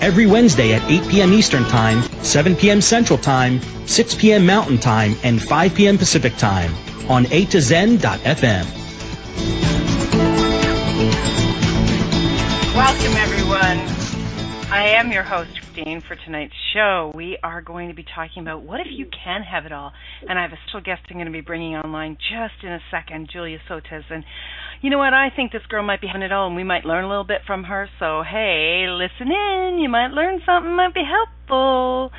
every Wednesday at 8 p.m. Eastern Time, 7 p.m. Central Time, 6 p.m. Mountain Time, and 5 p.m. Pacific Time on A to Zen.fm. Welcome, everyone. I am your host, Christine, for tonight's show. We are going to be talking about what if you can have it all. And I have a special guest I'm going to be bringing online just in a second, Julia Sotas. And you know what? I think this girl might be having it all, and we might learn a little bit from her. So, hey, listen in. You might learn something, might be helpful.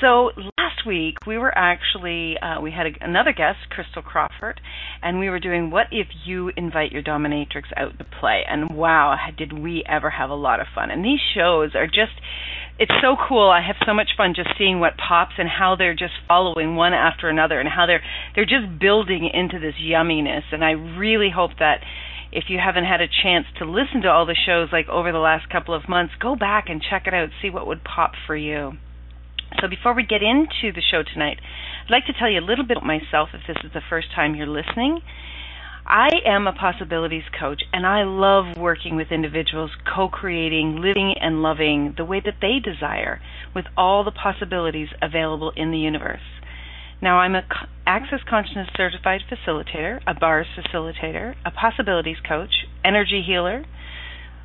So, last week we were actually, uh, we had a, another guest, Crystal Crawford, and we were doing What If You Invite Your Dominatrix Out to Play. And wow, did we ever have a lot of fun. And these shows are just, it's so cool. I have so much fun just seeing what pops and how they're just following one after another and how they're they're just building into this yumminess and I really hope that if you haven't had a chance to listen to all the shows like over the last couple of months, go back and check it out, see what would pop for you. So before we get into the show tonight, I'd like to tell you a little bit about myself if this is the first time you're listening. I am a possibilities coach and I love working with individuals co-creating, living and loving the way that they desire with all the possibilities available in the universe. Now, I'm a Access Consciousness certified facilitator, a BARS facilitator, a possibilities coach, energy healer,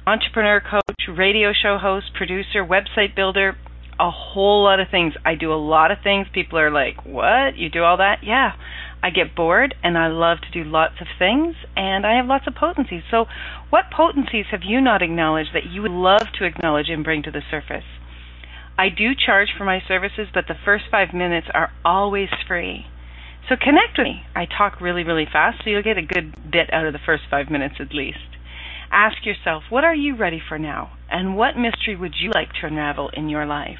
entrepreneur coach, radio show host, producer, website builder, a whole lot of things. I do a lot of things. People are like, "What? You do all that?" Yeah. I get bored and I love to do lots of things and I have lots of potencies. So, what potencies have you not acknowledged that you would love to acknowledge and bring to the surface? I do charge for my services, but the first five minutes are always free. So connect with me. I talk really, really fast, so you'll get a good bit out of the first five minutes at least. Ask yourself, what are you ready for now? And what mystery would you like to unravel in your life?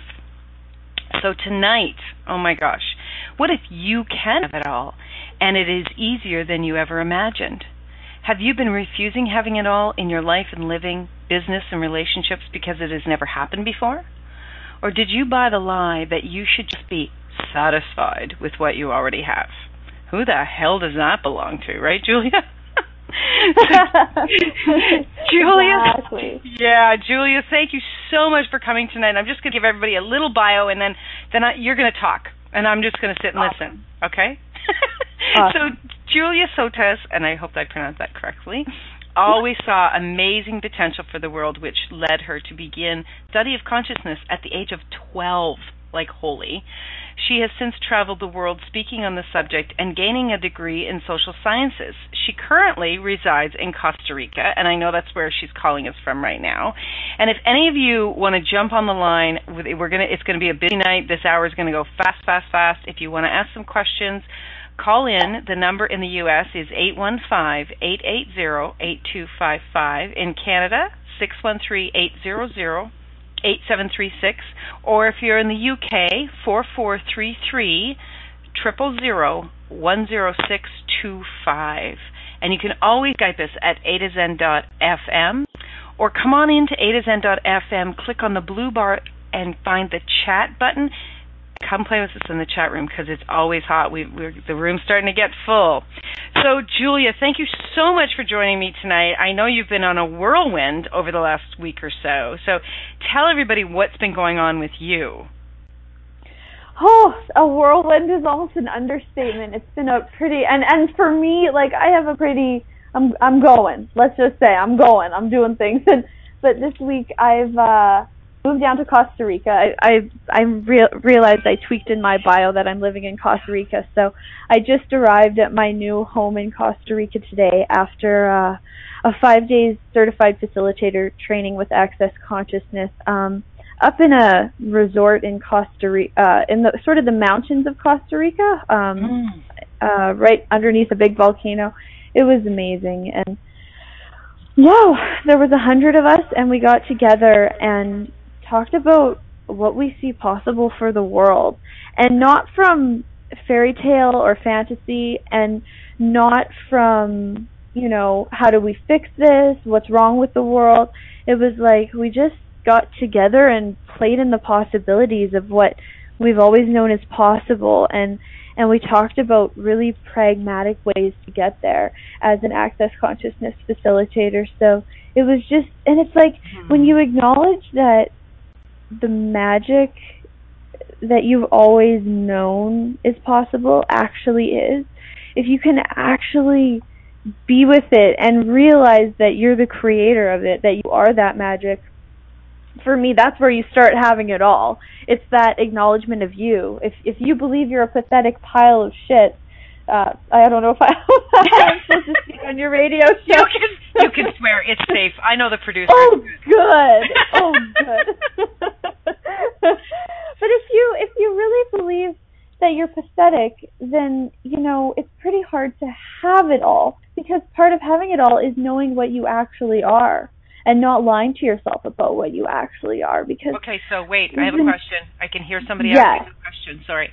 So tonight, oh my gosh, what if you can have it all and it is easier than you ever imagined? Have you been refusing having it all in your life and living, business, and relationships because it has never happened before? Or did you buy the lie that you should just be satisfied with what you already have? Who the hell does that belong to, right, Julia? Julia, exactly. yeah, Julia, thank you so much for coming tonight. I'm just going to give everybody a little bio, and then then I, you're going to talk, and I'm just going to sit and awesome. listen. Okay. awesome. So Julia Sotas, and I hope I pronounced that correctly, always saw amazing potential for the world, which led her to begin study of consciousness at the age of 12, like holy. She has since traveled the world speaking on the subject and gaining a degree in social sciences. She currently resides in Costa Rica, and I know that's where she's calling us from right now. And if any of you want to jump on the line, we're gonna it's going to be a busy night. This hour is going to go fast, fast, fast. If you want to ask some questions, Call in. The number in the U.S. is 815-880-8255. In Canada, 613-800-8736. Or if you're in the UK, 4433 000 10625. And you can always Skype us at a to zen.fm or come on into a to zen.fm, click on the blue bar and find the chat button come play with us in the chat room because it's always hot. We, we're, the room's starting to get full. So, Julia, thank you so much for joining me tonight. I know you've been on a whirlwind over the last week or so. So, tell everybody what's been going on with you. Oh, a whirlwind is almost an understatement. It's been a pretty and and for me, like I have a pretty I'm I'm going. Let's just say I'm going. I'm doing things. And but this week I've uh moved down to Costa Rica. I I, I re- realized I tweaked in my bio that I'm living in Costa Rica. So I just arrived at my new home in Costa Rica today after uh, a five days certified facilitator training with Access Consciousness. Um, up in a resort in Costa Rica, uh, in the sort of the mountains of Costa Rica, um, mm. uh, right underneath a big volcano. It was amazing, and yeah, there was a hundred of us, and we got together and talked about what we see possible for the world and not from fairy tale or fantasy and not from you know how do we fix this? What's wrong with the world? It was like we just got together and played in the possibilities of what we've always known as possible and and we talked about really pragmatic ways to get there as an access consciousness facilitator. So it was just and it's like mm-hmm. when you acknowledge that the magic that you've always known is possible actually is. If you can actually be with it and realize that you're the creator of it that you are that magic for me that's where you start having it all. It's that acknowledgement of you. If if you believe you're a pathetic pile of shit uh I don't know if I am supposed to speak on your radio show. You can you can swear it's safe. I know the producer. Oh good. Oh good. but if you if you really believe that you're pathetic, then you know it's pretty hard to have it all because part of having it all is knowing what you actually are and not lying to yourself about what you actually are because okay so wait i have a question i can hear somebody yes. asking a question sorry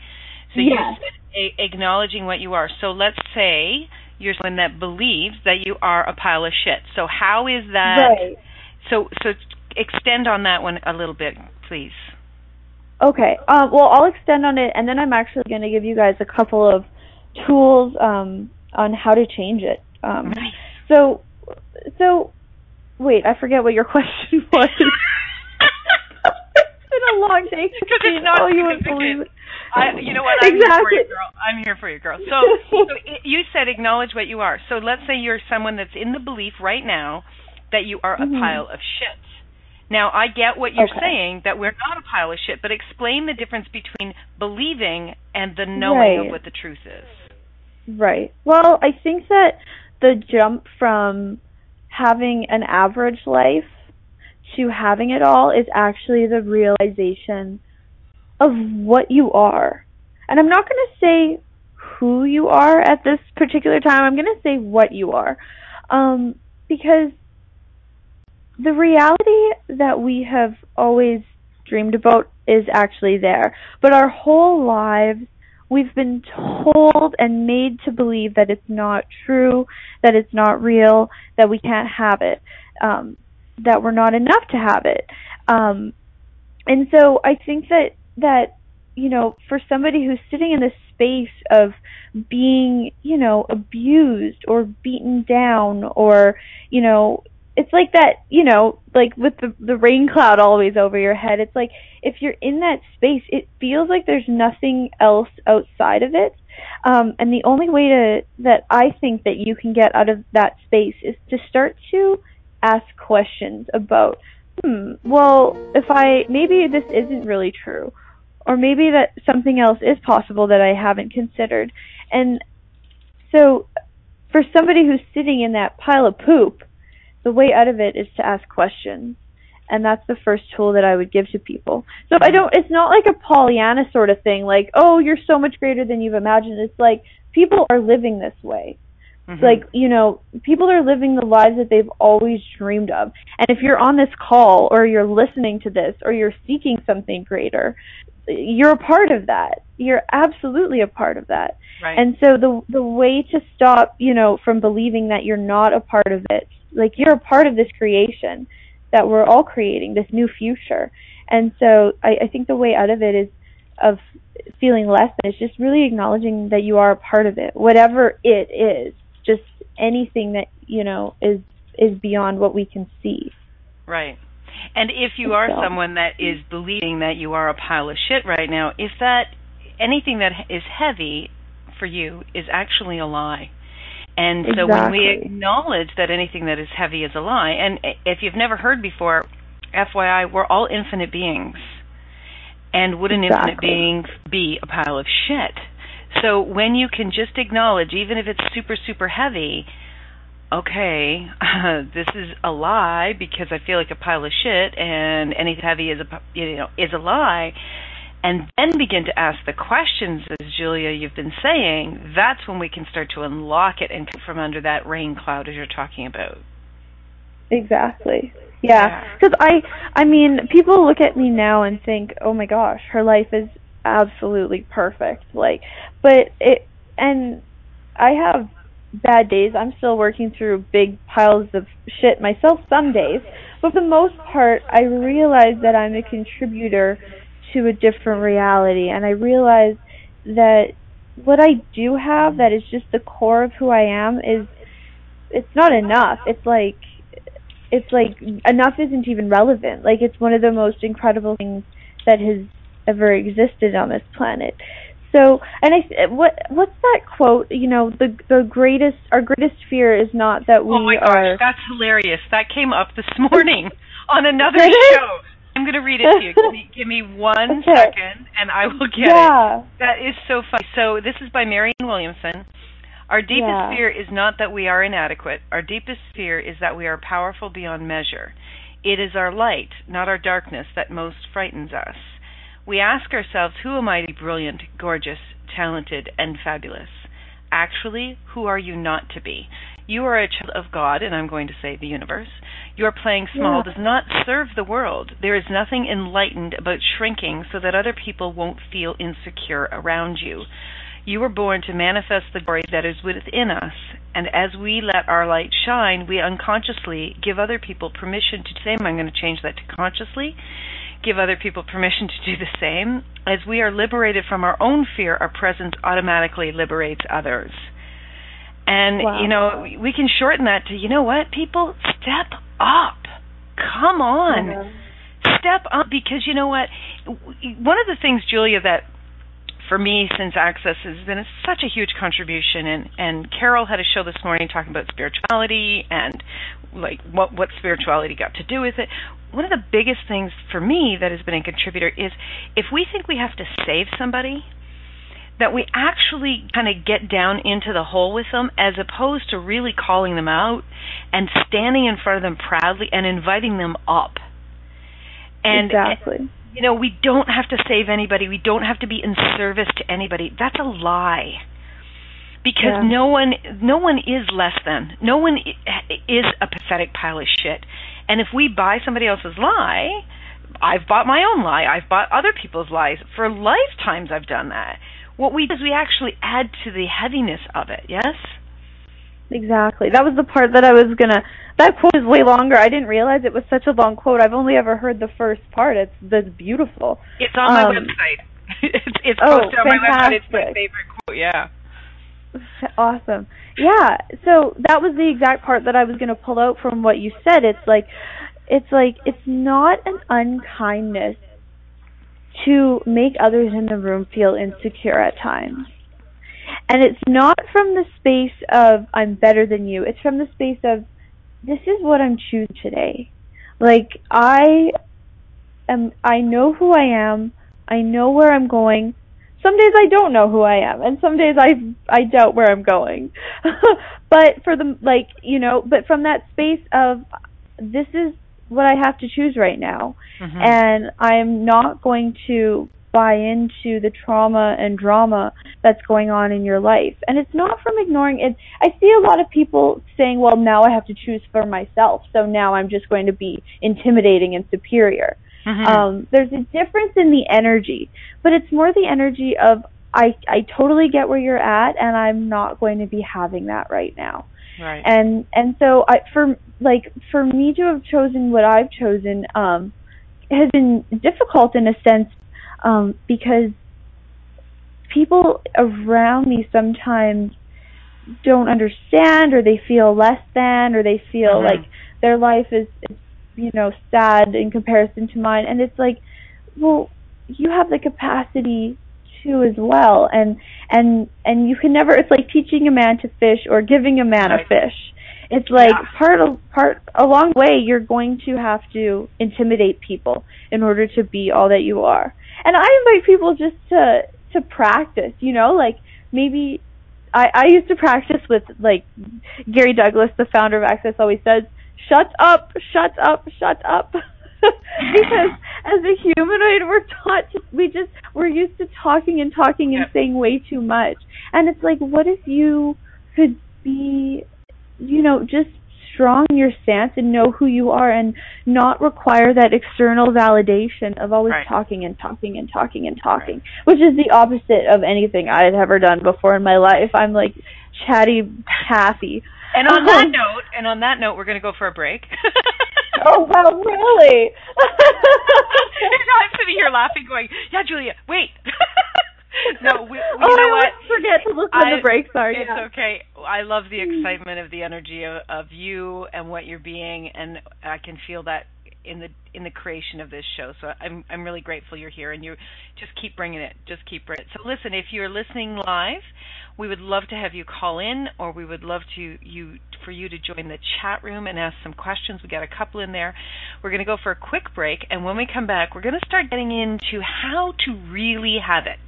so yes. you said a- acknowledging what you are so let's say you're someone that believes that you are a pile of shit so how is that right. so so extend on that one a little bit please okay um, well i'll extend on it and then i'm actually going to give you guys a couple of tools um, on how to change it um, nice. so so Wait, I forget what your question was. Been a long day. Because it's not oh, you significant. I, you know what? I'm exactly. here for you, girl. I'm here for you, girl. So, so you said acknowledge what you are. So let's say you're someone that's in the belief right now that you are a mm-hmm. pile of shit. Now, I get what you're okay. saying that we're not a pile of shit, but explain the difference between believing and the knowing right. of what the truth is. Right. Well, I think that the jump from having an average life to having it all is actually the realization of what you are. And I'm not going to say who you are at this particular time. I'm going to say what you are. Um, because the reality that we have always dreamed about is actually there. But our whole lives we've been told and made to believe that it's not true, that it's not real, that we can't have it, um, that we're not enough to have it. Um, and so I think that that you know, for somebody who's sitting in this space of being, you know, abused or beaten down or, you know, it's like that, you know, like with the the rain cloud always over your head. It's like if you're in that space, it feels like there's nothing else outside of it. Um, and the only way to that I think that you can get out of that space is to start to ask questions about, hmm, well, if I maybe this isn't really true, or maybe that something else is possible that I haven't considered. And so, for somebody who's sitting in that pile of poop the way out of it is to ask questions. And that's the first tool that I would give to people. So I don't, it's not like a Pollyanna sort of thing, like, oh, you're so much greater than you've imagined. It's like, people are living this way. Mm-hmm. Like, you know, people are living the lives that they've always dreamed of. And if you're on this call or you're listening to this or you're seeking something greater, you're a part of that. You're absolutely a part of that. Right. And so the the way to stop, you know, from believing that you're not a part of it like you're a part of this creation that we're all creating, this new future. And so I, I think the way out of it is of feeling less than is just really acknowledging that you are a part of it, whatever it is, just anything that you know is is beyond what we can see. Right. And if you are so. someone that is believing that you are a pile of shit right now, if that anything that is heavy for you is actually a lie. And so exactly. when we acknowledge that anything that is heavy is a lie, and if you've never heard before, FYI, we're all infinite beings. And would an exactly. infinite being be a pile of shit? So when you can just acknowledge, even if it's super, super heavy, okay, uh, this is a lie because I feel like a pile of shit, and anything heavy is a you know is a lie and then begin to ask the questions, as Julia, you've been saying, that's when we can start to unlock it and come from under that rain cloud as you're talking about. Exactly. Yeah, because I, I mean, people look at me now and think, oh my gosh, her life is absolutely perfect. Like, but it, and I have bad days. I'm still working through big piles of shit myself some days, but for the most part, I realize that I'm a contributor to a different reality, and I realize that what I do have that is just the core of who I am is it's not enough. It's like it's like enough isn't even relevant. Like it's one of the most incredible things that has ever existed on this planet. So, and I what what's that quote? You know, the the greatest our greatest fear is not that we are. oh my are. gosh, that's hilarious. That came up this morning on another show. I'm going to read it to you. Give me, give me one Okay. second, and I will get yeah. it. That is so funny. So this is by Marianne Williamson. Our deepest Yeah. fear is not that we are inadequate. Our deepest fear is that we are powerful beyond measure. It is our light, not our darkness, that most frightens us. We ask ourselves, who am I to be brilliant, gorgeous, talented, and fabulous? Actually, who are you not to be? You are a child of God, and I'm going to say the universe. Your playing small Yeah. does not serve the world. There is nothing enlightened about shrinking so that other people won't feel insecure around you. You were born to manifest the glory that is within us, and as we let our light shine, we unconsciously give other people permission to same. I'm going to change that to consciously. Give other people permission to do the same. As we are liberated from our own fear, our presence automatically liberates others. And, Wow. you know, we can shorten that to, you know what, people? Step up. Come on Uh-huh. step up because you know what one of the things julia that for me since access has been such a huge contribution and and carol had a show this morning talking about spirituality and like what what spirituality got to do with it one of the biggest things for me that has been a contributor is if we think we have to save somebody that we actually kind of get down into the hole with them as opposed to really calling them out and standing in front of them proudly and inviting them up and exactly. you know, we don't have to save anybody. We don't have to be in service to anybody. That's a lie. Because Yeah. no one no one is less than. No one is a pathetic pile of shit. And if we buy somebody else's lie, I've bought my own lie. I've bought other people's lies. For lifetimes I've done that. What we do is we actually add to the heaviness of it. Yes? Exactly. That was the part that I was gonna. That quote is way longer. I didn't realize it was such a long quote. I've only ever heard the first part. It's that's beautiful. It's on my Um, website. it's it's oh, posted on my website. It's my fantastic. favorite quote. Yeah. Awesome. Yeah. So that was the exact part that I was gonna pull out from what you said. It's like, it's like it's not an unkindness to make others in the room feel insecure at times. And it's not from the space of I'm better than you. It's from the space of this is what I'm choosing today. Like I am I know who I am. I know where I'm going. Some days I don't know who I am and some days I I doubt where I'm going. but for the like, you know, but from that space of this is what I have to choose right now Mhm. and I'm not going to buy into the trauma and drama that's going on in your life. And it's not from ignoring it. I see a lot of people saying, well, now I have to choose for myself, so now I'm just going to be intimidating and superior. Mhm. Um, there's a difference in the energy, but it's more the energy of I I totally get where you're at and I'm not going to be having that right now right. and and so I for like for me to have chosen what I've chosen um has been difficult in a sense um because people around me sometimes don't understand or they feel less than or they feel Mhm. like their life is, is you know sad in comparison to mine and it's like well you have the capacity to as well and and and you can never it's like teaching a man to fish or giving a man Right. a fish it's like Yeah. part of part along the way you're going to have to intimidate people in order to be all that you are and i invite people just to to practice you know like maybe i i used to practice with like gary douglas the founder of access always says shut up shut up shut up because as a humanoid we're taught to, we just we're used to talking and talking and Yep. saying way too much and it's like what if you could be you know just strong in your stance and know who you are and not require that external validation of always right. talking and talking and talking and talking, right. which is the opposite of anything I had ever done before in my life. I'm like chatty Kathy. And on uh-huh. that note, and on that note, we're going to go for a break. oh wow, really? I'm sitting here laughing, going, "Yeah, Julia, wait." no, we, oh, you know I what? forget to look I, the breaks are. It's yeah. okay. I love the excitement of the energy of, of you and what you're being, and I can feel that in the in the creation of this show. So I'm I'm really grateful you're here, and you just keep bringing it. Just keep bringing it. So listen, if you're listening live, we would love to have you call in, or we would love to you for you to join the chat room and ask some questions. We got a couple in there. We're going to go for a quick break, and when we come back, we're going to start getting into how to really have it.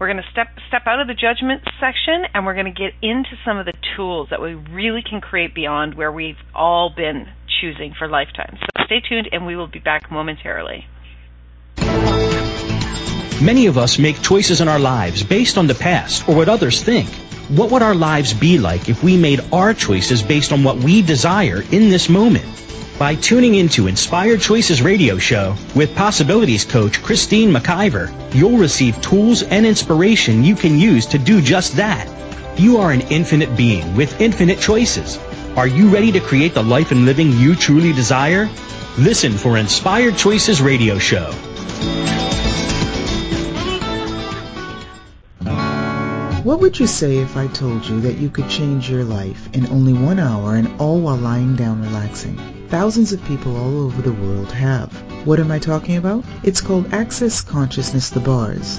We're going to step step out of the judgment section and we're going to get into some of the tools that we really can create beyond where we've all been choosing for lifetimes. So stay tuned and we will be back momentarily. Many of us make choices in our lives based on the past or what others think. What would our lives be like if we made our choices based on what we desire in this moment? by tuning into Inspired Choices radio show with possibilities coach Christine McIver. You'll receive tools and inspiration you can use to do just that. You are an infinite being with infinite choices. Are you ready to create the life and living you truly desire? Listen for Inspired Choices radio show. What would you say if I told you that you could change your life in only one hour and all while lying down relaxing? Thousands of people all over the world have. What am I talking about? It's called Access Consciousness the Bars.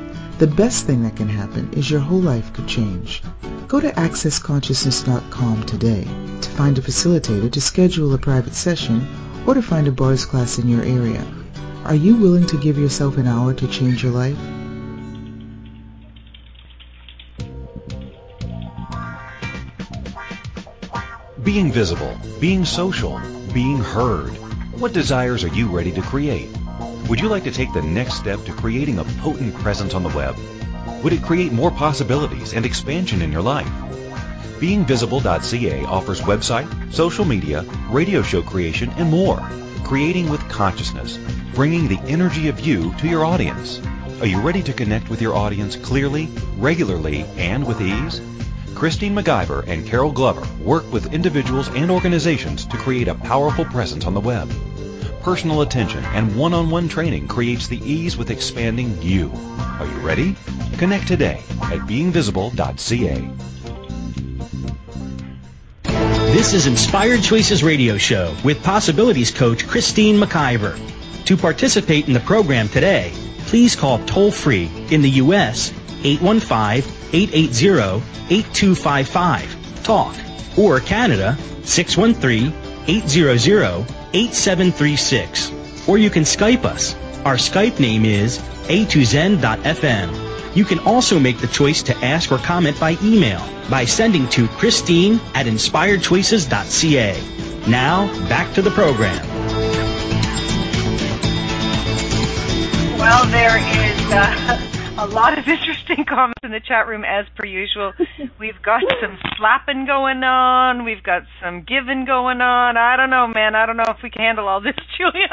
The best thing that can happen is your whole life could change. Go to accessconsciousness.com today to find a facilitator to schedule a private session or to find a bars class in your area. Are you willing to give yourself an hour to change your life? Being visible, being social, being heard what desires are you ready to create? Would you like to take the next step to creating a potent presence on the web? Would it create more possibilities and expansion in your life? BeingVisible.ca offers website, social media, radio show creation, and more. Creating with consciousness, bringing the energy of you to your audience. Are you ready to connect with your audience clearly, regularly, and with ease? Christine McIver and Carol Glover work with individuals and organizations to create a powerful presence on the web. Personal attention and one-on-one training creates the ease with expanding you. Are you ready? Connect today at beingvisible.ca. This is Inspired Choices Radio Show with Possibilities Coach Christine McIver. To participate in the program today, please call toll free in the U.S. 815-880-8255 talk or Canada 613-800-8736 or you can Skype us. Our Skype name is a2zen.fm. You can also make the choice to ask or comment by email by sending to Christine at inspiredchoices.ca. Now, back to the program. Well, there is uh, a lot of interesting comments in the chat room as per usual. We've got some slapping going on. We've got some giving going on. I don't know, man. I don't know if we can handle all this, Julia.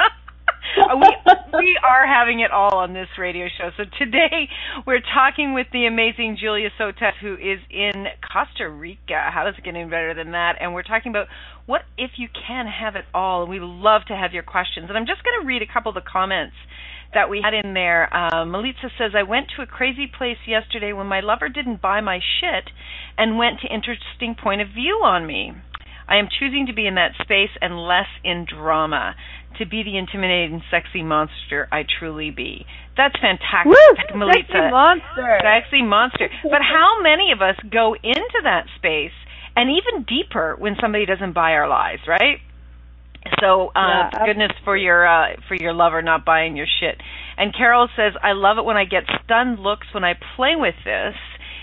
Uh, we we are having it all on this radio show. So today we're talking with the amazing Julia Sotas, who is in Costa Rica. How does it get any better than that? And we're talking about what if you can have it all. And we love to have your questions. And I'm just going to read a couple of the comments that we had in there. Uh, Melitza says, I went to a crazy place yesterday when my lover didn't buy my shit and went to interesting point of view on me. I am choosing to be in that space and less in drama. To be the intimidating, sexy monster I truly be. That's fantastic, Woo! Melitza. Sexy monster. Sexy monster. But how many of us go into that space and even deeper when somebody doesn't buy our lies, right? So, uh, Yeah, goodness for your uh, for your lover not buying your shit. And Carol says, "I love it when I get stunned looks when I play with this.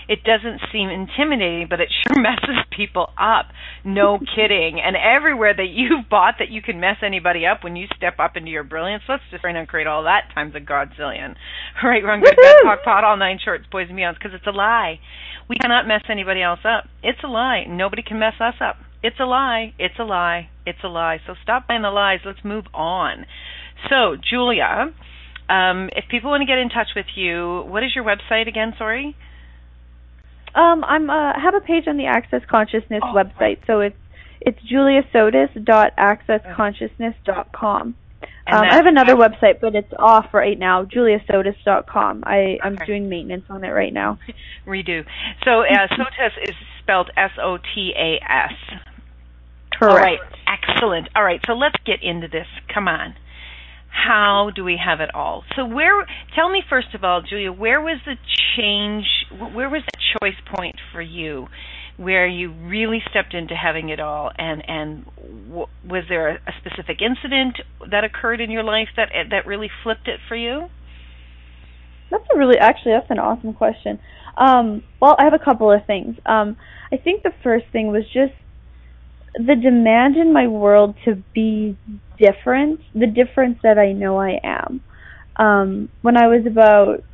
It doesn't seem intimidating, but it sure messes people up. No kidding. And everywhere that you've bought that you can mess anybody up when you step up into your brilliance, let's just try and create all that times a godzillion. Right, wrong, good, bad, POD, POC, all nine shorts, boys and beyonds, because it's a lie. We cannot mess anybody else up. It's a lie. Nobody can mess us up. It's a lie. It's a lie. It's a lie. So stop buying the lies. Let's move on. So, Julia, um, if people want to get in touch with you, what is your website again? Sorry. Um, I'm uh, have a page on the Access Consciousness Oh. website, so it's it's juliasotas.accessconsciousness.com. Um, I have another website, but it's off right now. juliasotas.com. I I'm doing maintenance on it right now. Redo. So, uh, SOTAS is spelled S O T A S. Correct. All right. Excellent. All right. So let's get into this. Come on. How do we have it all? So where? Tell me first of all, Julia. Where was the change? Where was the choice point for you, where you really stepped into having it all? And and w- was there a, a specific incident that occurred in your life that that really flipped it for you? That's a really actually that's an awesome question. Um, well, I have a couple of things. Um, I think the first thing was just the demand in my world to be different, the difference that I know I am. Um, when I was about,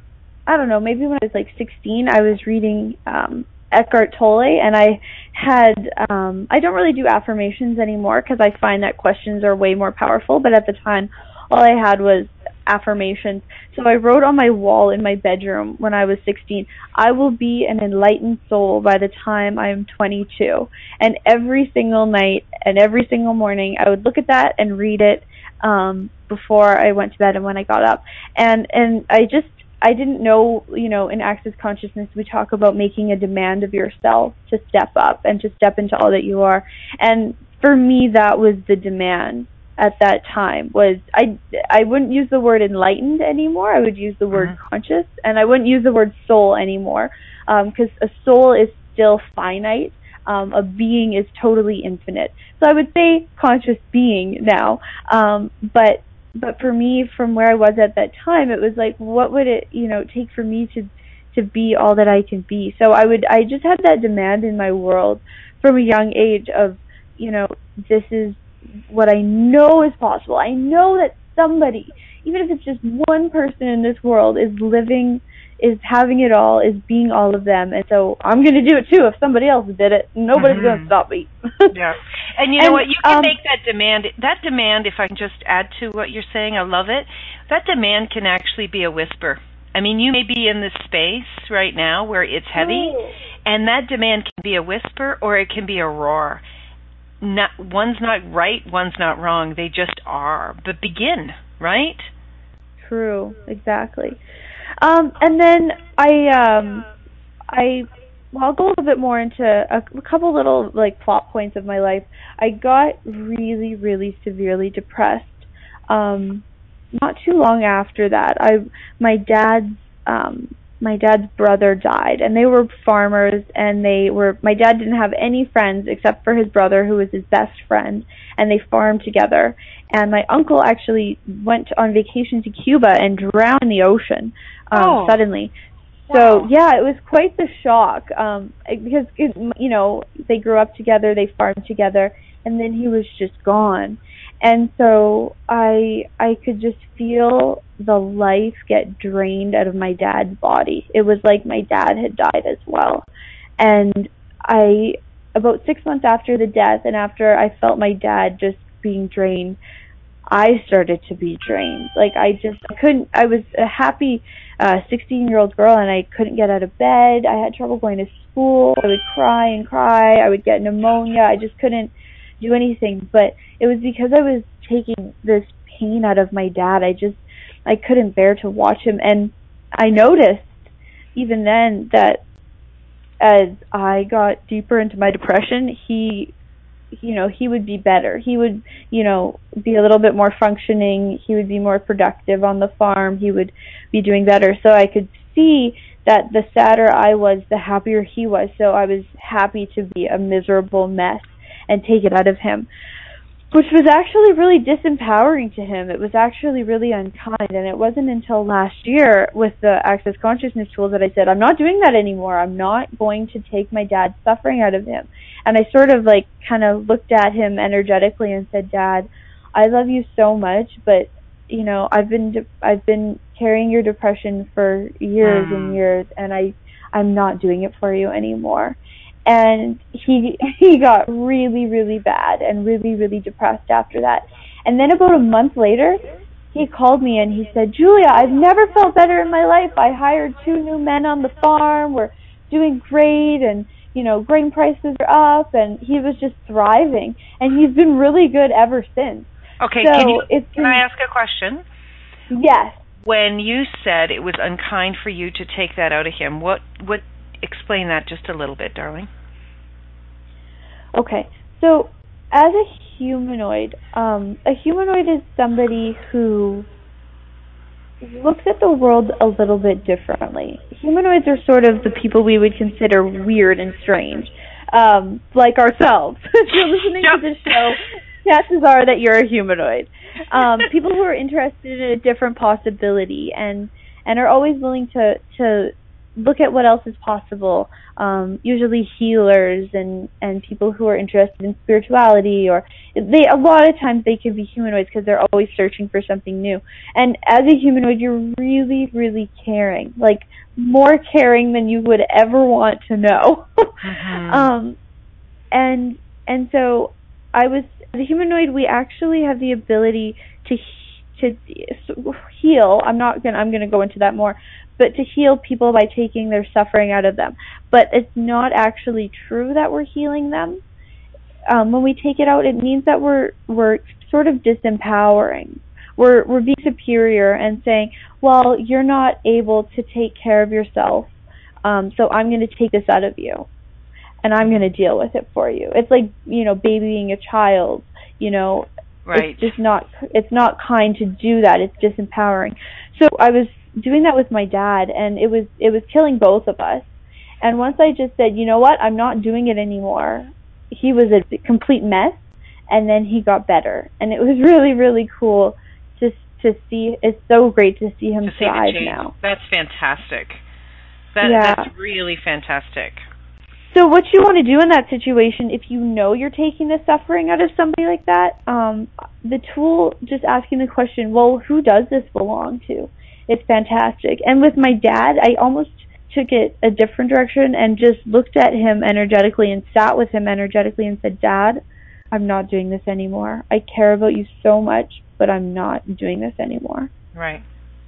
I don't know, maybe when I was like 16, I was reading um, Eckhart Tolle, and I had, um, I don't really do affirmations anymore because I find that questions are way more powerful. But at the time, all I had was affirmations. So I wrote on my wall in my bedroom when I was 16, I will be an enlightened soul by the time I am 22. And every single night and every single morning, I would look at that and read it um, before I went to bed and when I got up. And and I just I didn't know, you know, in Access Consciousness we talk about making a demand of yourself to step up and to step into all that you are. And for me, that was the demand at that time was I I wouldn't use the word enlightened anymore. I would use the word Mhm. conscious, and I wouldn't use the word soul anymore because a soul is still finite. Um, a being is totally infinite. So I would say conscious being now. Um, but but for me, from where I was at that time, it was like, what would it you know take for me to to be all that I can be? So I would I just had that demand in my world from a young age of you know this is what I know is possible. I know that somebody, even if it's just one person in this world, is living, is having it all, is being all of them. And so I'm going to do it too. If somebody else did it, nobody's Mhm. going to stop me. Yeah. And you know And, what? You can um, make that demand. That demand, if I can just add to what you're saying, I love it. That demand can actually be a whisper. I mean, you may be in this space right now where it's heavy, and that demand can be a whisper or it can be a roar. Not one's not right, one's not wrong. They just are. But begin, right? True, exactly. Um, and then I, um, I, well, I'll go a little bit more into a, a couple little like plot points of my life. I got really, really severely depressed. Um, not too long after that, I, my dad's, um, my dad's brother died, and they were farmers, and they were. My dad didn't have any friends except for his brother, who was his best friend, and they farmed together and my uncle actually went on vacation to Cuba and drowned in the ocean um, Oh. suddenly. Wow. So yeah, it was quite the shock um, because it, you know they grew up together, they farmed together, and then he was just gone. And so I I could just feel the life get drained out of my dad's body. It was like my dad had died as well. And I about 6 months after the death and after I felt my dad just being drained, I started to be drained. Like I just I couldn't. I was a happy uh 16 year old girl, and I couldn't get out of bed. I had trouble going to school. I would cry and cry. I would get pneumonia. I just couldn't do anything. But it was because I was taking this pain out of my dad. I just I couldn't bear to watch him, and I noticed even then that as I got deeper into my depression, he you know he would be better. He would you know be a little bit more functioning. He would be more productive on the farm. He would be doing better. So i could see that the sadder i was the happier he was. So i was happy to be a miserable mess and take it out of him which was actually really disempowering to him. It was actually really unkind, and it wasn't until last year with the Access Consciousness tools that I said, I'm not doing that anymore. I'm not going to take my dad's suffering out of him. And I sort of like kind of looked at him energetically and said, Dad, I love you so much, but you know, I've been de- I've been carrying your depression for years mm. and years, and I I'm not doing it for you anymore and he he got really really bad and really really depressed after that. And then about a month later he called me and he said julia i've never felt better in my life. I hired two new men on the farm. We're doing great and you know grain prices are up. And he was just thriving. And he's been really good ever since. Okay so can, you, it's can i ask a question? Yes. When you said it was unkind for you to take that out of him what what explain that just a little bit, darling. Okay, so as a humanoid, um, a humanoid is somebody who looks at the world a little bit differently. Humanoids are sort of the people we would consider weird and strange, um, like ourselves. if you're listening yep. to this show, chances are that you're a humanoid. Um, people who are interested in a different possibility and and are always willing to to look at what else is possible. Um, usually healers and and people who are interested in spirituality, or they a lot of times they can be humanoids because they're always searching for something new. And as a humanoid, you're really really caring, like more caring than you would ever want to know. mm-hmm. um, and and so I was as a humanoid. We actually have the ability to to heal. I'm not gonna I'm gonna go into that more, but to heal people by taking their suffering out of them. But it's not actually true that we're healing them. Um, when we take it out, it means that we're we're sort of disempowering. We're we're being superior and saying, well, you're not able to take care of yourself, um, so I'm going to take this out of you, and I'm going to deal with it for you. It's like you know babying a child. You know, right. it's just not it's not kind to do that. It's disempowering. So I was doing that with my dad and it was it was killing both of us. And once I just said, "You know what? I'm not doing it anymore." He was a complete mess and then he got better. And it was really really cool to to see it's so great to see him to thrive see now. That's fantastic. That, yeah. That's really fantastic. So what you want to do in that situation, if you know you're taking the suffering out of somebody like that, um, the tool just asking the question, well, who does this belong to? It's fantastic. And with my dad, I almost took it a different direction and just looked at him energetically and sat with him energetically and said, Dad, I'm not doing this anymore. I care about you so much, but I'm not doing this anymore. Right.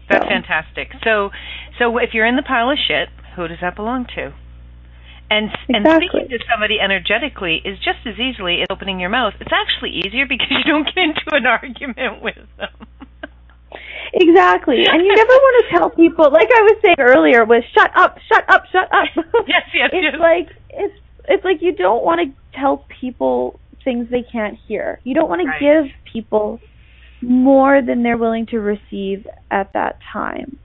That's so. fantastic. So so if you're in the pile of shit, who does that belong to? And exactly. and speaking to somebody energetically is just as easily as opening your mouth. It's actually easier because you don't get into an argument with them. Exactly. And you never want to tell people like I was saying earlier was shut up, shut up, shut up. Yes, yes, it's yes. like it's it's like you don't want to tell people things they can't hear. You don't want to give people more than they're willing to receive at that time.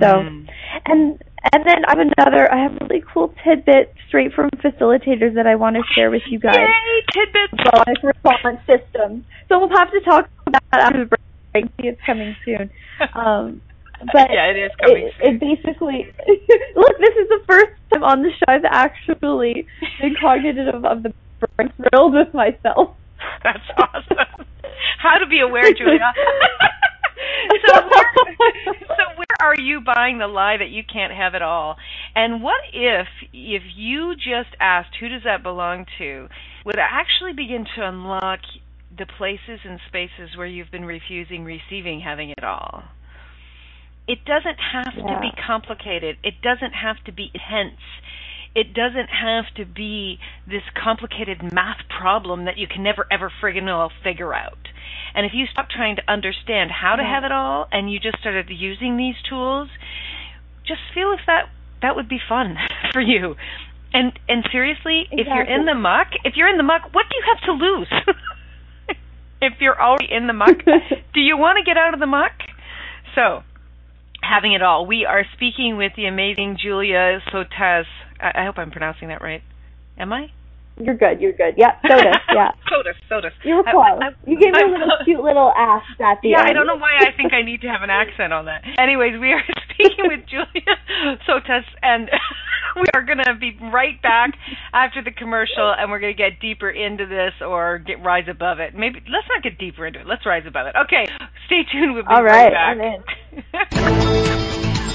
So, mm. and and then I have another. I have a really cool tidbit straight from facilitators that I want to share with you guys. Yay, tidbits! Bonus response system. So we'll have to talk about that after the I see it's coming soon. Um, but yeah, it is coming it, it basically look. This is the first time on the show I've actually been cognitive of the brain, thrilled with myself. That's awesome. How to be aware, Julia. so, where, so where are you buying the lie that you can't have it all? And what if, if you just asked, who does that belong to, would actually begin to unlock the places and spaces where you've been refusing receiving having it all. It doesn't have yeah. to be complicated. It doesn't have to be intense. It doesn't have to be this complicated math problem that you can never ever friggin' well figure out. And if you stop trying to understand how to have it all and you just started using these tools, just feel if that that would be fun for you. And and seriously, exactly. if you're in the muck, if you're in the muck, what do you have to lose? if you're already in the muck, do you want to get out of the muck? So, having it all, we are speaking with the amazing Julia Sotas. I, I hope I'm pronouncing that right. Am I? You're good. You're good. Yeah, SOTUS. Yeah. SOTUS. SOTUS. You were close. I, I, you gave me a little cute little ass at the yeah, end. I don't know why I think I need to have an accent on that. Anyways, we are speaking with Julia SOTUS, and we are going to be right back after the commercial, and we're going to get deeper into this or get rise above it. Maybe let's not get deeper into it. Let's rise above it. Okay, stay tuned. We'll be All right, right back.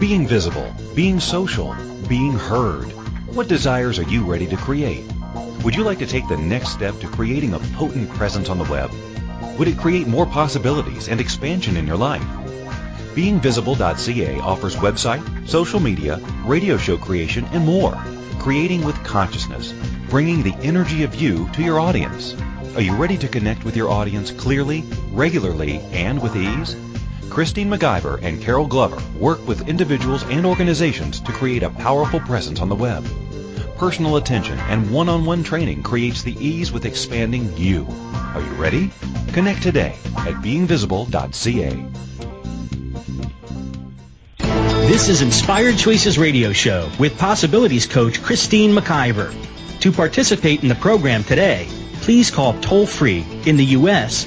Being visible, being social, being heard. What desires are you ready to create? Would you like to take the next step to creating a potent presence on the web? Would it create more possibilities and expansion in your life? BeingVisible.ca offers website, social media, radio show creation, and more. Creating with consciousness, bringing the energy of you to your audience. Are you ready to connect with your audience clearly, regularly, and with ease? Christine McIver and Carol Glover work with individuals and organizations to create a powerful presence on the web. Personal attention and one-on-one training creates the ease with expanding you. Are you ready? Connect today at beingvisible.ca. This is Inspired Choices Radio Show with Possibilities Coach Christine McIver. To participate in the program today, please call toll free in the U.S.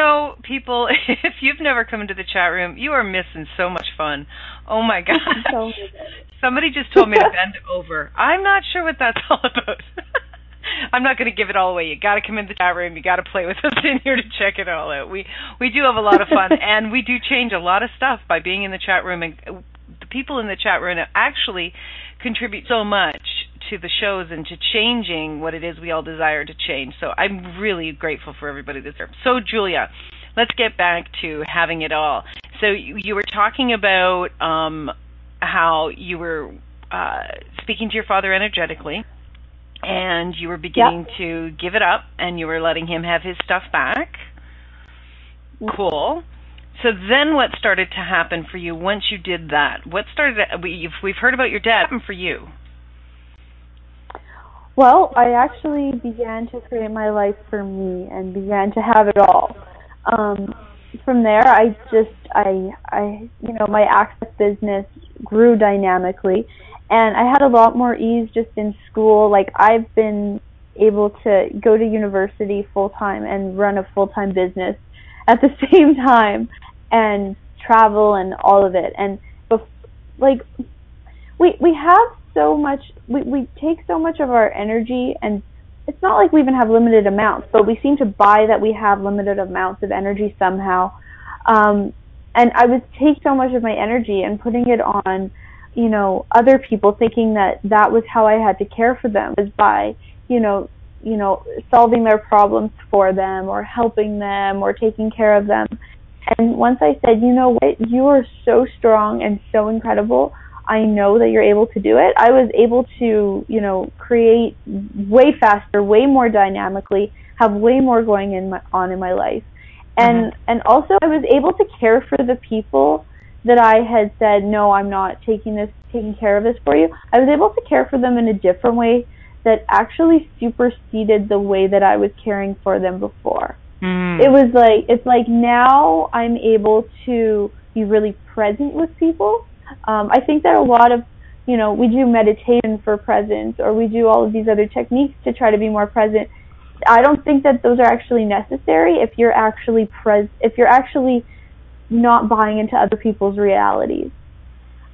Know, people, if you've never come into the chat room, you are missing so much fun. Oh my god. Somebody just told me to bend over. I'm not sure what that's all about. I'm not going to give it all away. You got to come in the chat room. You got to play with us in here to check it all out. We we do have a lot of fun, and we do change a lot of stuff by being in the chat room. And the people in the chat room actually contribute so much to the shows and to changing what it is we all desire to change. So I'm really grateful for everybody that's there. So Julia, let's get back to having it all. So you, you were talking about um, how you were uh, speaking to your father energetically and you were beginning yep. to give it up and you were letting him have his stuff back. Cool. So then what started to happen for you once you did that? What started we've we've heard about your dad for you. Well, I actually began to create my life for me and began to have it all. Um from there I just I I you know, my access business grew dynamically and I had a lot more ease just in school. Like I've been able to go to university full time and run a full time business at the same time and travel and all of it. And bef- like we we have so much we we take so much of our energy and it's not like we even have limited amounts, but we seem to buy that we have limited amounts of energy somehow. Um and I would take so much of my energy and putting it on you know, other people thinking that that was how I had to care for them was by, you know, you know, solving their problems for them or helping them or taking care of them. And once I said, you know what, you are so strong and so incredible. I know that you're able to do it. I was able to, you know, create way faster, way more dynamically, have way more going in my, on in my life. And mm-hmm. and also I was able to care for the people that I had said, no, I'm not taking this, taking care of this for you. I was able to care for them in a different way that actually superseded the way that I was caring for them before. Mm. It was like it's like now I'm able to be really present with people. Um, I think that a lot of you know we do meditation for presence or we do all of these other techniques to try to be more present. I don't think that those are actually necessary if you're actually pres if you're actually not buying into other people's realities.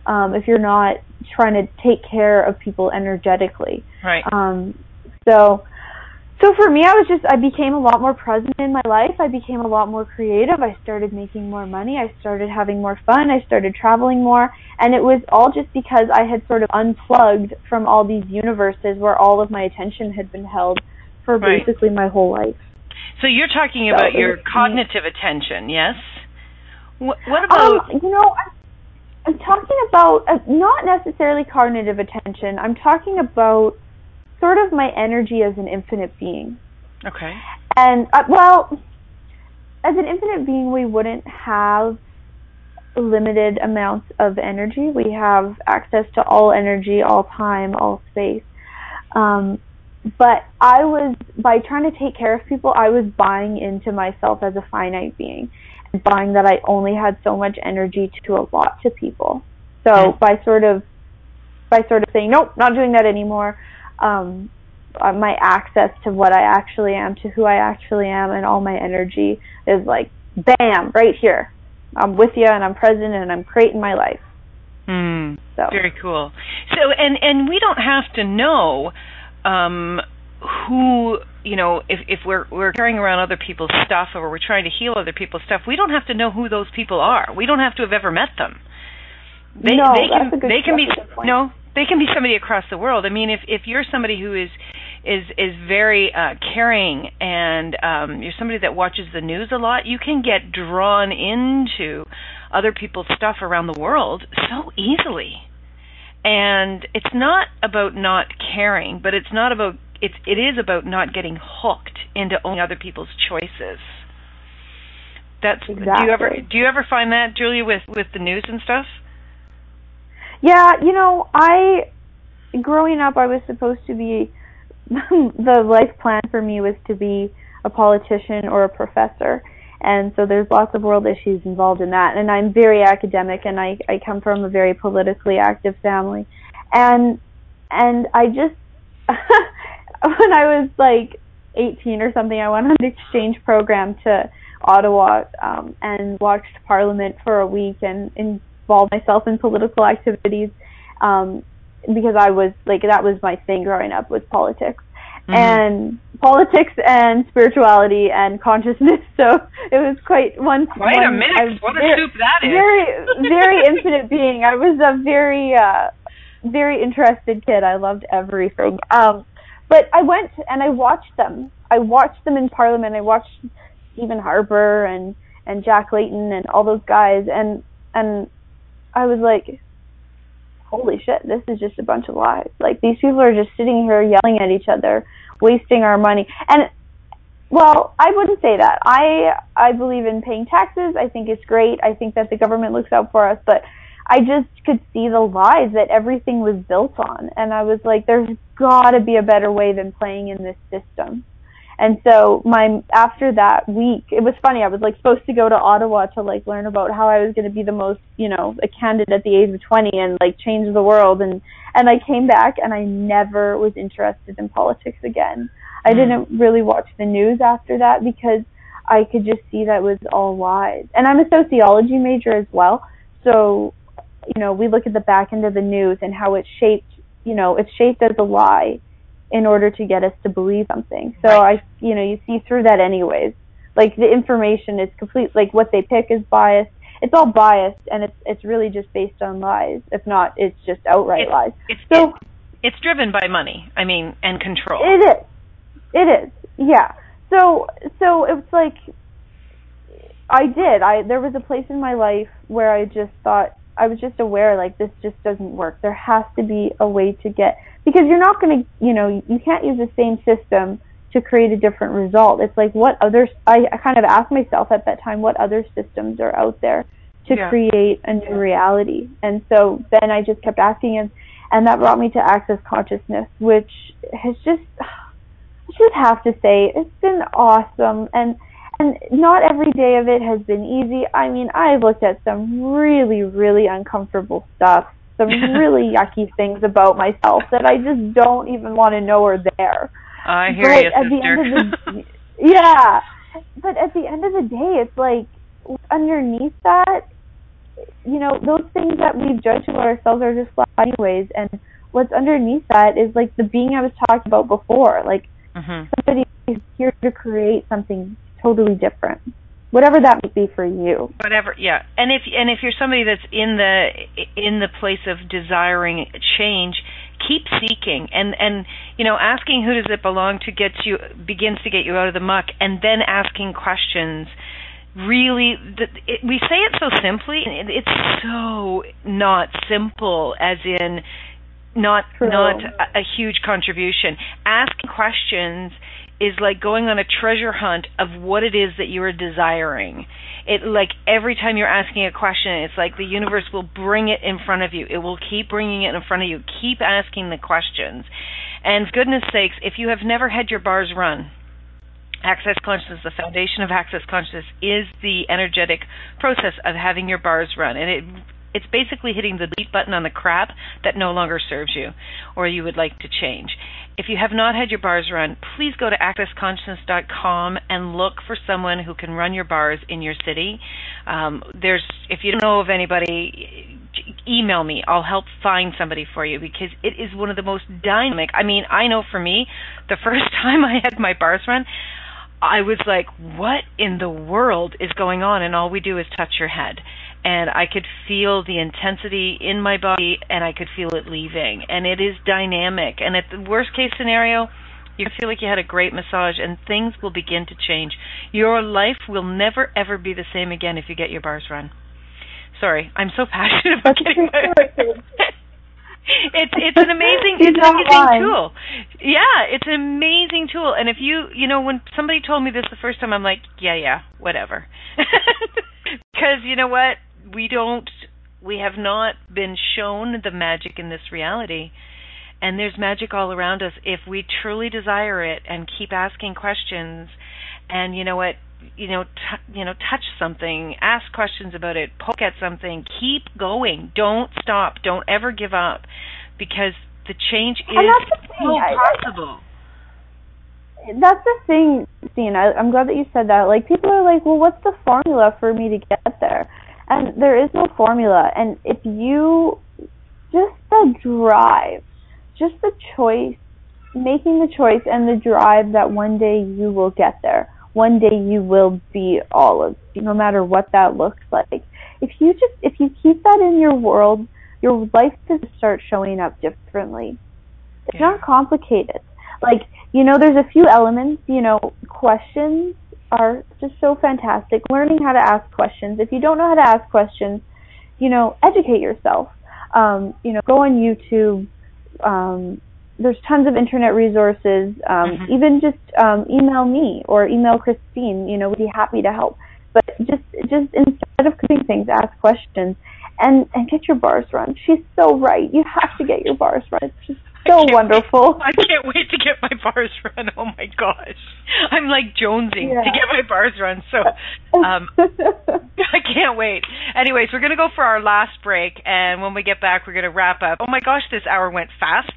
Um, if you're not trying to take care of people energetically. Right. Um, so, so for me, I was just I became a lot more present in my life. I became a lot more creative. I started making more money. I started having more fun. I started traveling more, and it was all just because I had sort of unplugged from all these universes where all of my attention had been held for right. basically my whole life. So you're talking about so your cognitive attention, yes? What, what about? Um, you know, I'm talking about uh, not necessarily cognitive attention. I'm talking about sort of my energy as an infinite being. Okay. And uh, well, as an infinite being, we wouldn't have limited amounts of energy. We have access to all energy, all time, all space. Um, but I was by trying to take care of people, I was buying into myself as a finite being and buying that I only had so much energy to allot to people. So mm-hmm. by sort of by sort of saying nope, not doing that anymore, um, uh, my access to what I actually am, to who I actually am, and all my energy is like bam right here. I'm with you, and I'm present, and I'm creating my life. Mm, so. Very cool. So and and we don't have to know um, who you know, if if we're we're carrying around other people's stuff or we're trying to heal other people's stuff, we don't have to know who those people are. We don't have to have ever met them. They no, they can they can be no, they can be somebody across the world. I mean, if if you're somebody who is is is very uh caring and um you're somebody that watches the news a lot, you can get drawn into other people's stuff around the world so easily. And it's not about not caring, but it's not about it's it is about not getting hooked into owning other people's choices. That's exactly. do you ever do you ever find that Julia with with the news and stuff? Yeah, you know, I growing up I was supposed to be the life plan for me was to be a politician or a professor. And so there's lots of world issues involved in that. And I'm very academic and I, I come from a very politically active family. And and I just when I was like 18 or something, I went on an exchange program to Ottawa um, and watched Parliament for a week and involved myself in political activities um, because I was like that was my thing growing up was politics. Mm-hmm. And politics and spirituality and consciousness. So it was quite one. Quite one, a mix. What a very, soup that is. Very, very infinite being. I was a very, uh, very interested kid. I loved everything. Um, but I went and I watched them. I watched them in Parliament. I watched Stephen Harper and and Jack Layton and all those guys, and and I was like, holy shit, this is just a bunch of lies. Like these people are just sitting here yelling at each other, wasting our money. And well, I wouldn't say that. I I believe in paying taxes. I think it's great. I think that the government looks out for us, but I just could see the lies that everything was built on. And I was like, there's got to be a better way than playing in this system. And so my after that week, it was funny. I was like supposed to go to Ottawa to like learn about how I was going to be the most, you know, a candidate at the age of 20 and like change the world. And and I came back and I never was interested in politics again. I mm. didn't really watch the news after that because I could just see that was all lies. And I'm a sociology major as well, so you know, we look at the back end of the news and how it's shaped, you know, it's shaped as a lie in order to get us to believe something. So right. I, you know, you see through that anyways. Like the information is complete, like what they pick is biased. it's all biased and it's it's really just based on lies. If not, it's just outright it's, lies. It's, so it's, it's driven by money. I mean, and control. It is. It is. Yeah. So so it's like I did. I there was a place in my life where I just thought I was just aware like this just doesn't work. There has to be a way to get because you're not going to, you know, you can't use the same system to create a different result. It's like what other I, I kind of asked myself at that time what other systems are out there to Yeah. create a new reality. And so then I just kept asking and and that brought me to access consciousness, which has just I just have to say it's been awesome and and not every day of it has been easy. I mean, I've looked at some really, really uncomfortable stuff, some really yucky things about myself that I just don't even want to know are there. I hear but you, at the end of the yeah, but at the end of the day, it's like underneath that, you know, those things that we've judged about ourselves are just flat anyways, and what's underneath that is like the being I was talking about before, like hmm somebody is here to create something totally different, whatever that might be for you. whatever yeah. And if and if you're somebody that's in the in the place of desiring change keep seeking and and you know asking who does it belong to gets you begins to get you out of the muck and then asking questions. Really it, we say it so simply it's so not simple as in not True. not a, a huge contribution asking questions is like going on a treasure hunt of what it is that you are desiring. It like every time you're asking a question, it's like the universe will bring it in front of you. It will keep bringing it in front of you. Keep asking the questions. And goodness sakes, if you have never had your bars run, Access consciousness, the foundation of access consciousness is the energetic process of having your bars run. And it it's basically hitting the delete button on the crap that no longer serves you or you would like to change. If you have not had your bars run, please go to accessconsciousness.com and look for someone who can run your bars in your city. Um, there's, if you don't know of anybody, email me. I'll help find somebody for you because it is one of the most dynamic. I mean, I know for me, the first time I had my bars run, I was like, what in the world is going on? And all we do is touch your head. And I could feel the intensity in my body and I could feel it leaving. And it is dynamic. And at the worst case scenario, you feel like you had a great massage and things will begin to change. Your life will never ever be the same again if you get your bars run. Sorry, I'm so passionate about getting my it's it's an amazing it's an amazing lying. tool. Yeah, it's an amazing tool. And if you you know when somebody told me this the first time, I'm like, yeah, yeah, whatever. Because you know what, we don't we have not been shown the magic in this reality. And there's magic all around us if we truly desire it and keep asking questions. And you know what, you know, t- you know, touch something, ask questions about it, poke at something, keep going. Don't stop. Don't ever give up because the change is the thing, so I- possible. That's the thing, Dean. I, I'm glad that you said that. Like people are like, well, what's the formula for me to get there? And there is no formula. And if you just the drive, just the choice, making the choice and the drive that one day you will get there. One day you will be all of, no matter what that looks like. If you just, if you keep that in your world, your life does start showing up differently. It's Yeah. not complicated. Like, you know, there's a few elements, you know, questions are just so fantastic. Learning how to ask questions. If you don't know how to ask questions, you know, educate yourself. Um, you know, go on YouTube. Um, there's tons of internet resources. Um, Mhm. Even just um, email me or email Christine. You know, we'd be happy to help. But just, just instead of doing things, ask questions and and get your bars run. She's so right. You have to get your bars run. It's just so wonderful. I can't wait to get my bars run. Oh my gosh. I'm like jonesing Yeah. to get my bars run. So um I can't wait. Anyways, we're going to go for our last break and when we get back we're going to wrap up. Oh my gosh, this hour went fast.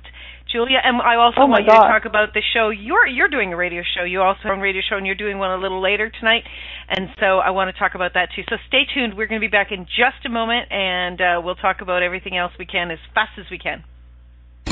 Julia, and I also Oh want you to talk about the show. You're you're doing a radio show. You also have a radio show, and you're doing one a little later tonight. And so I want to talk about that too. So stay tuned. We're going to be back in just a moment, and uh, we'll talk about everything else we can as fast as we can.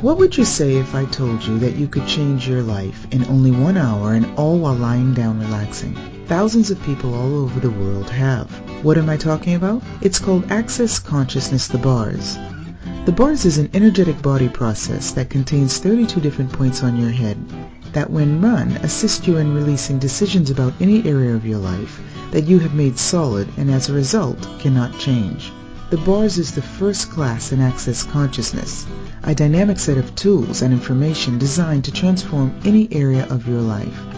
What would you say if I told you that you could change your life in only one hour and all while lying down relaxing? Thousands of people all over the world have. What am I talking about? It's called Access Consciousness the Bars. The bars is an energetic body process that contains 32 different points on your head that when run assist you in releasing decisions about any area of your life that you have made solid and as a result cannot change. The bars is the first class in Access Consciousness, a dynamic set of tools and information designed to transform any area of your life.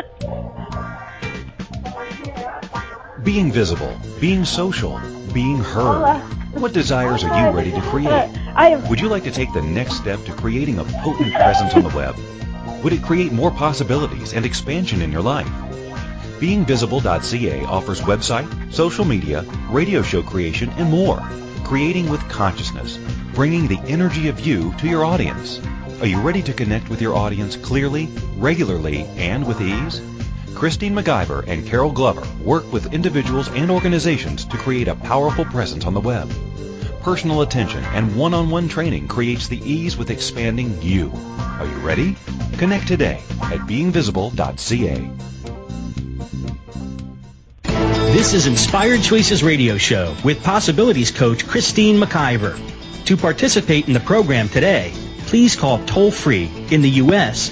Being visible, being social, being heard. What desires are you ready to create? Would you like to take the next step to creating a potent presence on the web? Would it create more possibilities and expansion in your life? BeingVisible.ca offers website, social media, radio show creation, and more. Creating with consciousness, bringing the energy of you to your audience. Are you ready to connect with your audience clearly, regularly, and with ease? Christine McIver and Carol Glover work with individuals and organizations to create a powerful presence on the web. Personal attention and one-on-one training creates the ease with expanding you. Are you ready? Connect today at beingvisible.ca. This is Inspired Choices Radio Show with Possibilities Coach Christine McIver. To participate in the program today, please call toll free in the U.S.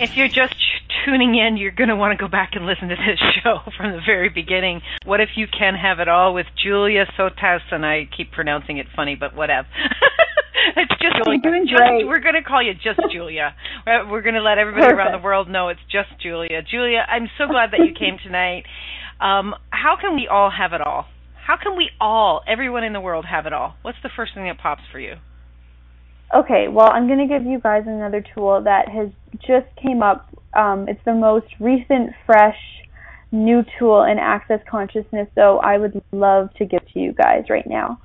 If you're just tuning in, you're going to want to go back and listen to this show from the very beginning. What if you can have it all with Julia Sotas? And I keep pronouncing it funny, but whatever. it's just doing just. We're going to call you just Julia. We're going to let everybody around the world know it's just Julia. Julia, I'm so glad that you came tonight. Um, how can we all have it all? How can we all, everyone in the world, have it all? What's the first thing that pops for you? Okay, well, I'm going to give you guys another tool that has just came up. Um, it's the most recent, fresh, new tool in Access Consciousness, so I would love to give to you guys right now.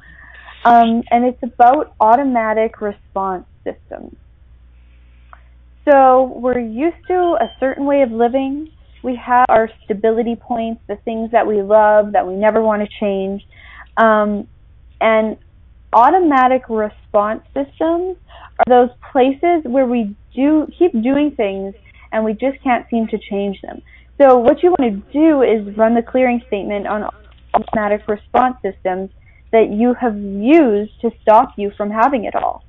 Um, and it's about automatic response systems. So we're used to a certain way of living. We have our stability points, the things that we love, that we never want to change. Um, and automatic response systems are those places where we do keep doing things and we just can't seem to change them. So what you want to do is run the clearing statement on automatic response systems that you have used to stop you from having it all.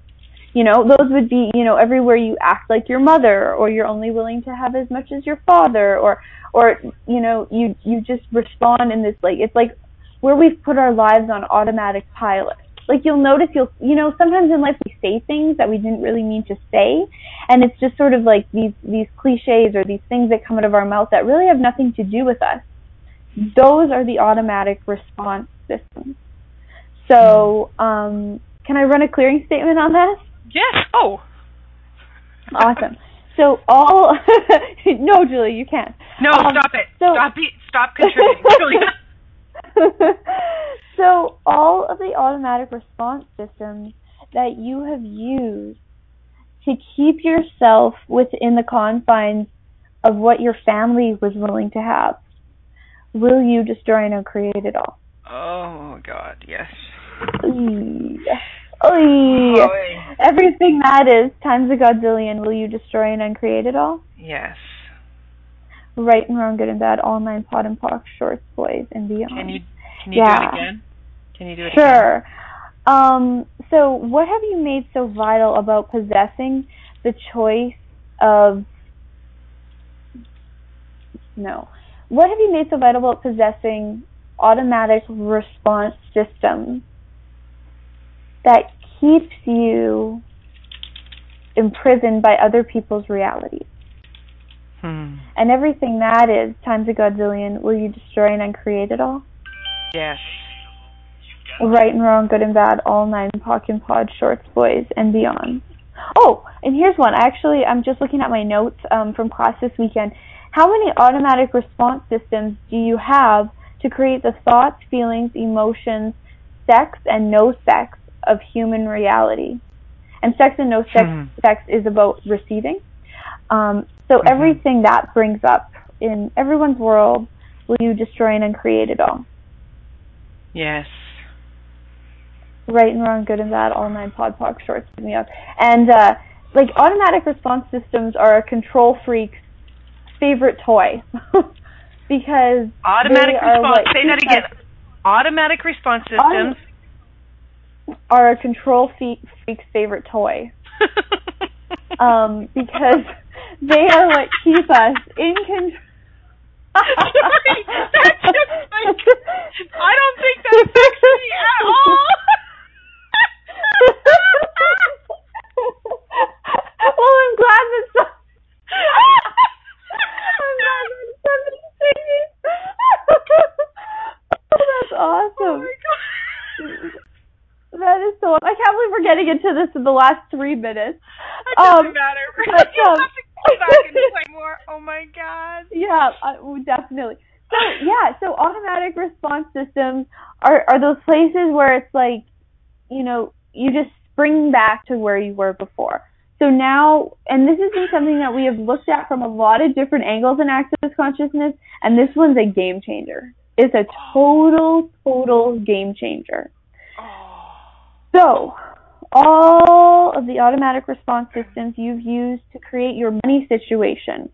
You know, those would be, you know, everywhere you act like your mother or you're only willing to have as much as your father or or you know, you you just respond in this like it's like where we've put our lives on automatic pilot like you'll notice you'll you know sometimes in life we say things that we didn't really mean to say and it's just sort of like these these cliches or these things that come out of our mouth that really have nothing to do with us those are the automatic response systems so um can i run a clearing statement on that Yes. Oh. awesome so all no julie you can't No, Um, stop it. so- stop it. Stop contributing, Julia. so all of the automatic response systems that you have used to keep yourself within the confines of what your family was willing to have, will you destroy and uncreate it all? Oh God, yes. Oy. Oy. Oy. Everything that is times a godzillion. Will you destroy and uncreate it all? Yes. Right and wrong, good and bad, all nine POD and POC, shorts, boys, and beyond. Can you can you Yeah. do it again? Can you do it again? Sure. Um, so, what have you made so vital about possessing the choice of. No. What have you made so vital about possessing automatic response systems that keeps you imprisoned by other people's realities? Hmm. And everything that is times a godzillion, will you destroy and uncreate it all? Yes. Right and wrong, good and bad, all nine POC and POD, shorts, boys, and beyond. Oh, and here's one. Actually, I'm just looking at my notes um, from class this weekend. How many automatic response systems do you have to create the thoughts, feelings, emotions, sex, and no sex of human reality? And sex and no sex, Hmm. sex is about receiving. Um, so Mhm. everything that brings up in everyone's world, will you destroy and uncreate it all? Yes. right and wrong, good and bad, all nine POD POC shorts give me up. And uh like automatic response systems are a control freak's favorite toy. because Automatic response. what Say that again. Automatic response systems. are a control freak's favorite toy. Um because they are what keep us in control. That just like I don't think that affects me at all. well, I'm glad that some. I'm glad that somebody's singing. oh, that's awesome. That is so. I can't believe we're getting into this in the last three minutes. It doesn't Um, matter. but, um, have to come back and play more. Oh my god. Yeah, uh, definitely. So yeah, so automatic response systems are are those places where it's like, you know, you just spring back to where you were before. So now, and this has been something that we have looked at from a lot of different angles in access consciousness, and this one's a game changer. It's a total, total game changer. So, all of the automatic response systems you've used to create your money situation,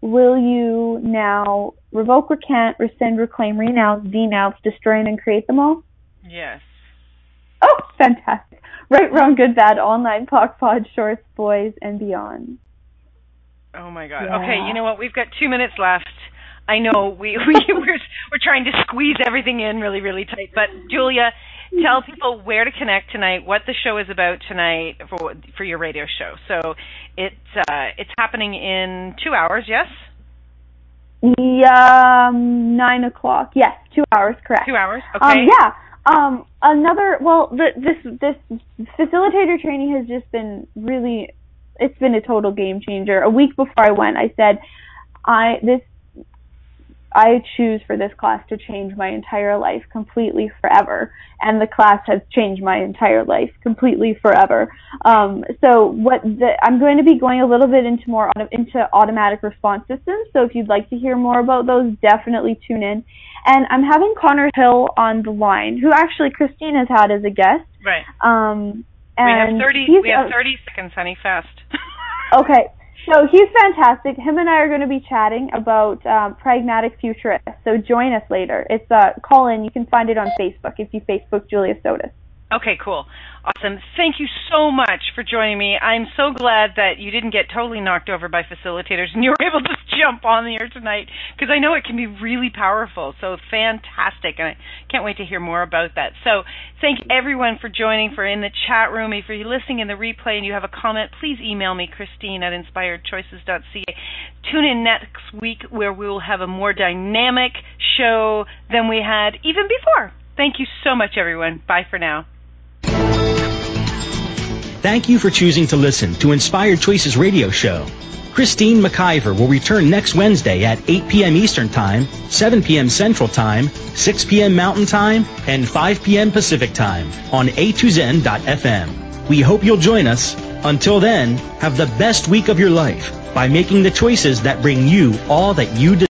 will you now revoke, recant, rescind, reclaim, renounce, denounce, destroy, and create them all? Yes. Oh, fantastic. Right, wrong, good, bad, all nine, POC, POD, shorts, boys, and beyond. Oh my god. Yeah. Okay, you know what? We've got two minutes left. I know we we we're we're trying to squeeze everything in really really tight. But Julia, tell people where to connect tonight, what the show is about tonight for for your radio show. So it's uh it's happening in two hours. Yes, Yeah, um, nine o'clock. Yes, two hours, correct. two hours. Um, Okay. yeah. Um, another. Well, the, this this facilitator training has just been really. It's been a total game changer. A week before I went, I said, I this. I choose for this class to change my entire life completely forever, and the class has changed my entire life completely forever. Um, so what the, I'm going to be going a little bit into more auto, into automatic response systems. So if you'd like to hear more about those, definitely tune in. And I'm having Connor Hill on the line, who actually Christine has had as a guest. Right. Um, We have thirty. We have a- thirty seconds, honey. Fast. Okay, so he's fantastic. Him and I are going to be chatting about um, pragmatic futurists. So join us later. It's uh, call in. You can find it on Facebook if you Facebook Julia Sotas. Okay, cool. Awesome. Thank you so much for joining me. I'm so glad that you didn't get totally knocked over by facilitators and you were able to jump on the air tonight because I know it can be really powerful. So fantastic. And I can't wait to hear more about that. So thank everyone for joining, for in the chat room. If you're listening in the replay and you have a comment, please email me, Christine at inspiredchoices.ca. Tune in next week where we will have a more dynamic show than we had even before. Thank you so much, everyone. Bye for now. Thank you for choosing to listen to Inspired Choices Radio Show. Christine McIver will return next Wednesday at 8 p.m. Eastern Time, 7 p.m. Central Time, 6 p.m. Mountain Time, and 5 p.m. Pacific Time on a2zen.fm. We hope you'll join us. Until then, have the best week of your life by making the choices that bring you all that you desire.